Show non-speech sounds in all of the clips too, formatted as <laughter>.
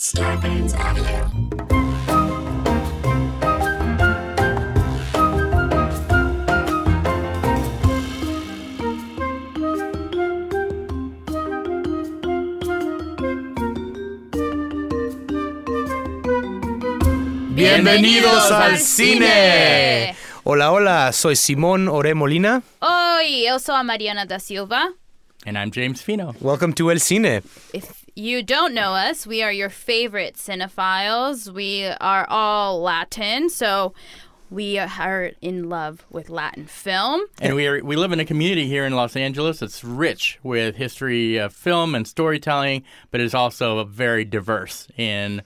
Starburns Audio. Bienvenidos al cine. Hola, hola, soy Simón Ore Molina. Eu sou a Mariana da Silva. And I'm James Fino. Welcome to El Cine. If you don't know us, we are your favorite cinephiles. We are all Latin, so we are in love with Latin film. And we are we live in a community here in Los Angeles that's rich with history of film and storytelling, but is also very diverse in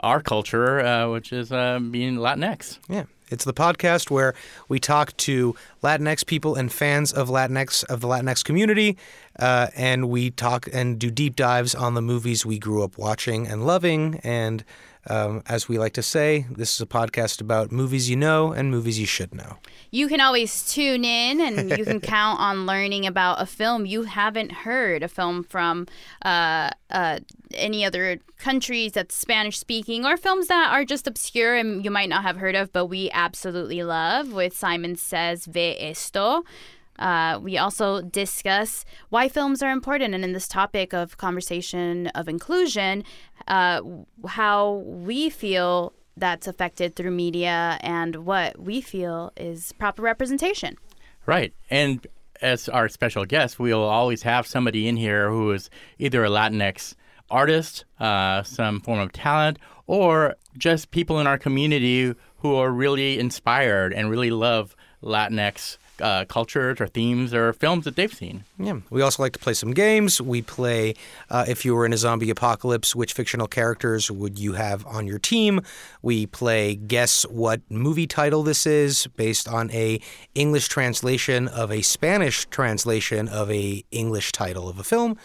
our culture, uh, which is uh, being Latinx. Yeah. It's the podcast where we talk to Latinx people and fans of Latinx of the Latinx community, uh, and we talk and do deep dives on the movies we grew up watching and loving. And um, as we like to say, this is a podcast about movies you know and movies you should know. You can always tune in and you can <laughs> count on learning about a film you haven't heard, a film from uh, uh, any other countries that's Spanish speaking, or films that are just obscure and you might not have heard of, but we absolutely love with Simon Says Ve Esto. Uh, we also discuss why films are important, and in this topic of conversation of inclusion, uh, how we feel that's affected through media and what we feel is proper representation. Right. And as our special guest, we'll always have somebody in here who is either a Latinx artist, uh, some form of talent, or just people in our community who are really inspired and really love Latinx uh, cultures or themes or films that they've seen. Yeah. We also like to play some games. We play uh, if you were in a zombie apocalypse, which fictional characters would you have on your team? We play guess what movie title this is based on a English translation of a Spanish translation of a English title of a film.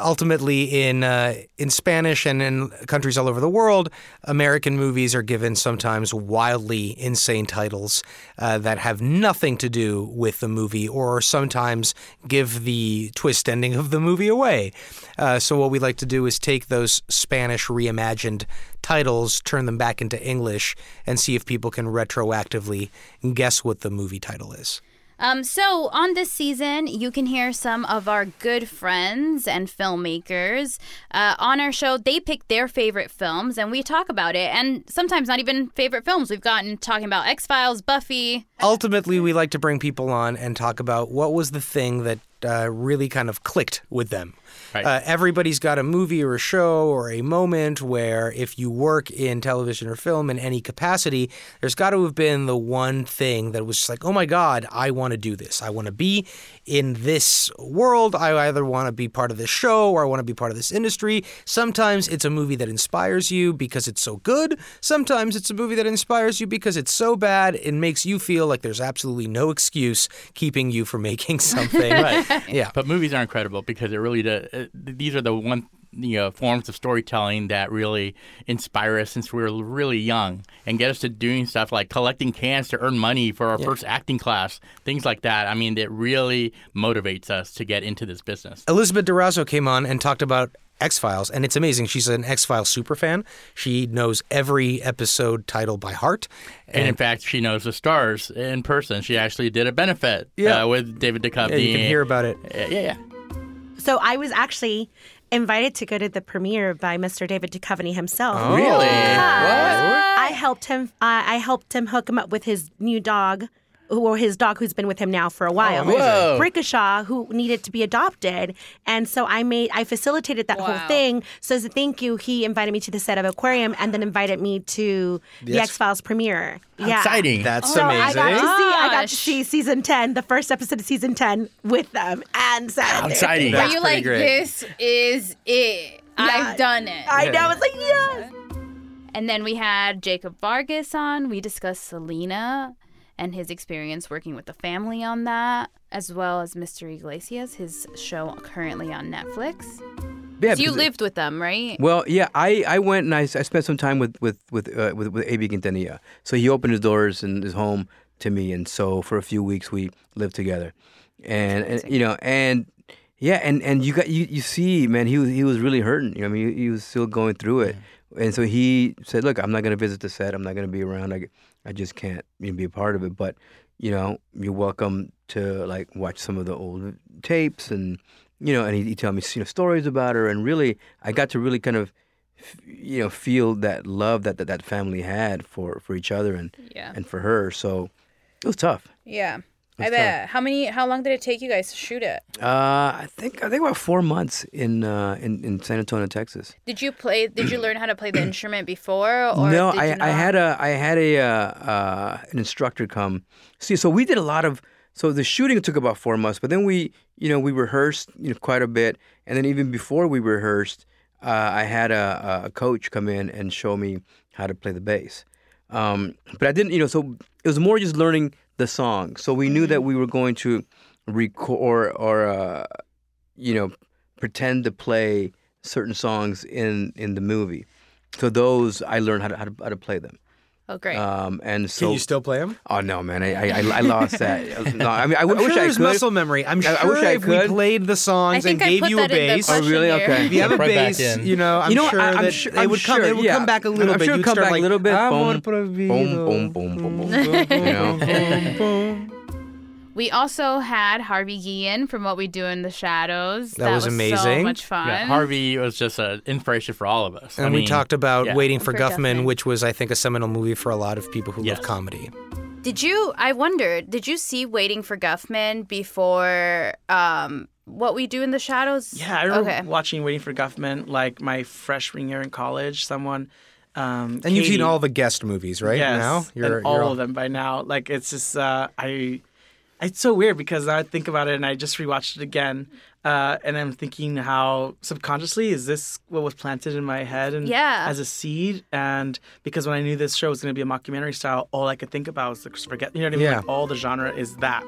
Ultimately, in uh, in Spanish and in countries all over the world, American movies are given sometimes wildly insane titles uh, that have nothing to do with the movie, or sometimes give the twist ending of the movie away. Uh, so, what we like to do is take those Spanish reimagined titles, turn them back into English, and see if people can retroactively guess what the movie title is. Um, so, on this season, you can hear some of our good friends and filmmakers uh, on our show. They pick their favorite films and we talk about it. And sometimes not even favorite films. We've gotten talking about X Files, Buffy. Ultimately, we like to bring people on and talk about what was the thing that uh, really kind of clicked with them. Right. Uh, everybody's got a movie or a show or a moment where, if you work in television or film in any capacity, there's got to have been the one thing that was just like, oh my God, I want to do this. I want to be in this world. I either want to be part of this show or I want to be part of this industry. Sometimes it's a movie that inspires you because it's so good. Sometimes it's a movie that inspires you because it's so bad it makes you feel like there's absolutely no excuse keeping you from <laughs> making something. Right. <laughs> Yeah. But movies are incredible because it really does. Uh, these are the one you know, forms of storytelling that really inspire us since we were really young and get us to doing stuff like collecting cans to earn money for our first acting class, things like that. I mean, it really motivates us to get into this business. Elizabeth Durazo came on and talked about X Files, and it's amazing. She's an X Files super fan. She knows every episode title by heart. And in fact, she knows the stars in person. She actually did a benefit Yeah. uh, with David Duchovny. Yeah, you can hear about it. Yeah, yeah, yeah. So I was actually invited to go to the premiere by Mr. David Duchovny himself. Oh. Really? I helped him. Uh, I helped him hook him up with his new dog, or his dog who's been with him now for a while, oh, amazing. Whoa. Brickashaw, who needed to be adopted. And so I made, I facilitated that Wow. whole thing. So as a thank you, he invited me to the set of Aquarius, and then invited me to the Yes. X Files premiere. Yeah. Exciting. That's So amazing. I got to see, I got to see season ten, the first episode of season ten, with them, and Saturday. exciting. Were you pretty like, great. this is it? I've done it. I know. It's like yes. And then we had Jacob Vargas on. We discussed Selena and his experience working with the family on that, as well as Mr. Iglesias, his show currently on Netflix. Yeah, So you lived with them, right? Well, yeah, I, I went and I, I spent some time with with with uh, with, with AB Quintanilla. So he opened his doors and his home to me, and so for a few weeks we lived together, and, and you know, and yeah, and, and you got you, you see, man, he was he was really hurting. You know, I mean, he, he was still going through it And so he said, "Look, I'm not going to visit the set. I'm not going to be around. I, I just can't you know, be a part of it. But you know, you're welcome to like watch some of the old tapes and you know." And he, he tell me you know stories about her, and really, I got to really kind of you know feel that love that that, that family had for for each other and Yeah. and for her. So it was tough. Yeah. I bet. How many? How long did it take you guys to shoot it? Uh, I think I think about four months in uh, in in San Antonio, Texas. Did you play? Did you learn how to play the instrument before? Or no, I, I had a I had a uh, uh, an instructor come. See, so we did a lot of so the shooting took about four months, but then we you know we rehearsed you know quite a bit, and then even before we rehearsed, uh, I had a, a coach come in and show me how to play the bass. Um, but I didn't, you know, so it was more just learning the song. So we knew that we were going to record or, or uh, you know, pretend to play certain songs in in the movie. So those I learned how to how to, how to play them. Oh, great. Um, and so Can you still play them? oh no, man, I I, I- I lost <laughs> that. No, I mean I, w- I'm I wish sure I there's could. muscle memory. I'm I- sure I wish I if we played the songs and think I gave put you a that in the bass, Oh, really? question here. Okay. if you have a Right back bass, you know, I'm You know, sure I- I'm that sure- they I'm would come. sure, It would yeah. come back a little I'm bit. sure it'd You'd come start back a little bit. Amor Boom, prohibido. boom, boom, boom, boom, <laughs> boom. You know. We also had Harvey Guillen from What We Do in the Shadows. That was So amazing. much fun. Yeah, Harvey was just an inspiration for all of us. And I we mean, talked about yeah. Waiting for, For Guffman, Guffman. which was, I think, a seminal movie for a lot of people who Yes. love comedy. Did you? I wondered. Did you see Waiting for Guffman before um, What We Do in the Shadows? Yeah, I remember Okay. watching Waiting for Guffman like my freshman year in college. Someone, um, And you've seen all the guest movies, right? Yes, Now and all, of them by now. Like it's just uh, I. It's so weird because I think about it and I just rewatched it again, uh, and I'm thinking how subconsciously is this what was planted in my head and Yeah. as a seed, and because when I knew this show was going to be a mockumentary style, all I could think about was the Christopher Guest. You know what I mean? Yeah. Like all the genre is that.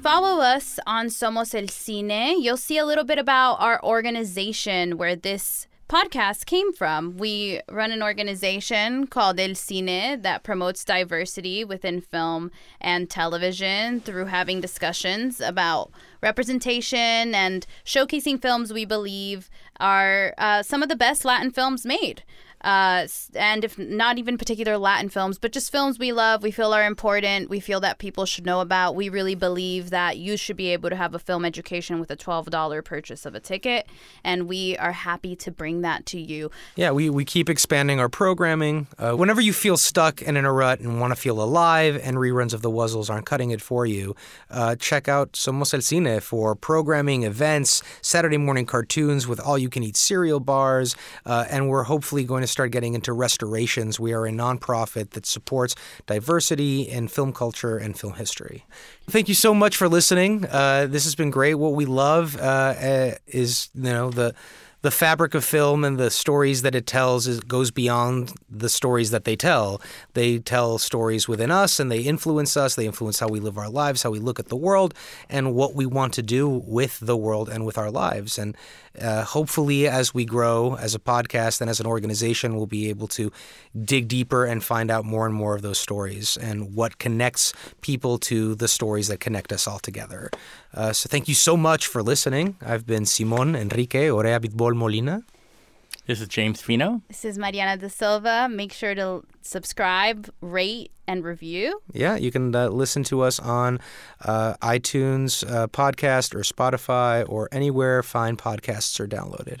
Follow us on Somos El Cine. You'll see a little bit about our organization where this podcast came from. We run an organization called El Cine that promotes diversity within film and television through having discussions about representation and showcasing films we believe are uh, some of the best Latin films made. Uh, and if not even particular Latin films, but just films we love, we feel are important, we feel that people should know about. We really believe that you should be able to have a film education with a $12 purchase of a ticket, and we are happy to bring that to you. Yeah, we, we keep expanding our programming. Uh, whenever you feel stuck and in a rut and want to feel alive and reruns of The Wuzzles aren't cutting it for you, uh, check out Somos El Cine for programming, events, Saturday morning cartoons with all you can eat cereal bars, uh, and we're hopefully going to start getting into restorations. We are a nonprofit that supports diversity in film culture and film history. Thank you so much for listening. Uh, this has been great. What we love uh, uh, is, you know, the the fabric of film and the stories that it tells is, goes beyond the stories that they tell. They tell stories within us and they influence us. They influence how we live our lives, how we look at the world, and what we want to do with the world and with our lives. And uh, hopefully, as we grow as a podcast and as an organization, we'll be able to dig deeper and find out more and more of those stories and what connects people to the stories that connect us all together. Uh, so, thank you so much for listening. I've been Simon Enrique Orea Bitbol Molina. This is James Fino. This is Mariana da Silva. Make sure to subscribe, rate, and review. Yeah, you can uh, listen to us on uh, iTunes uh, podcast or Spotify or anywhere fine podcasts are downloaded.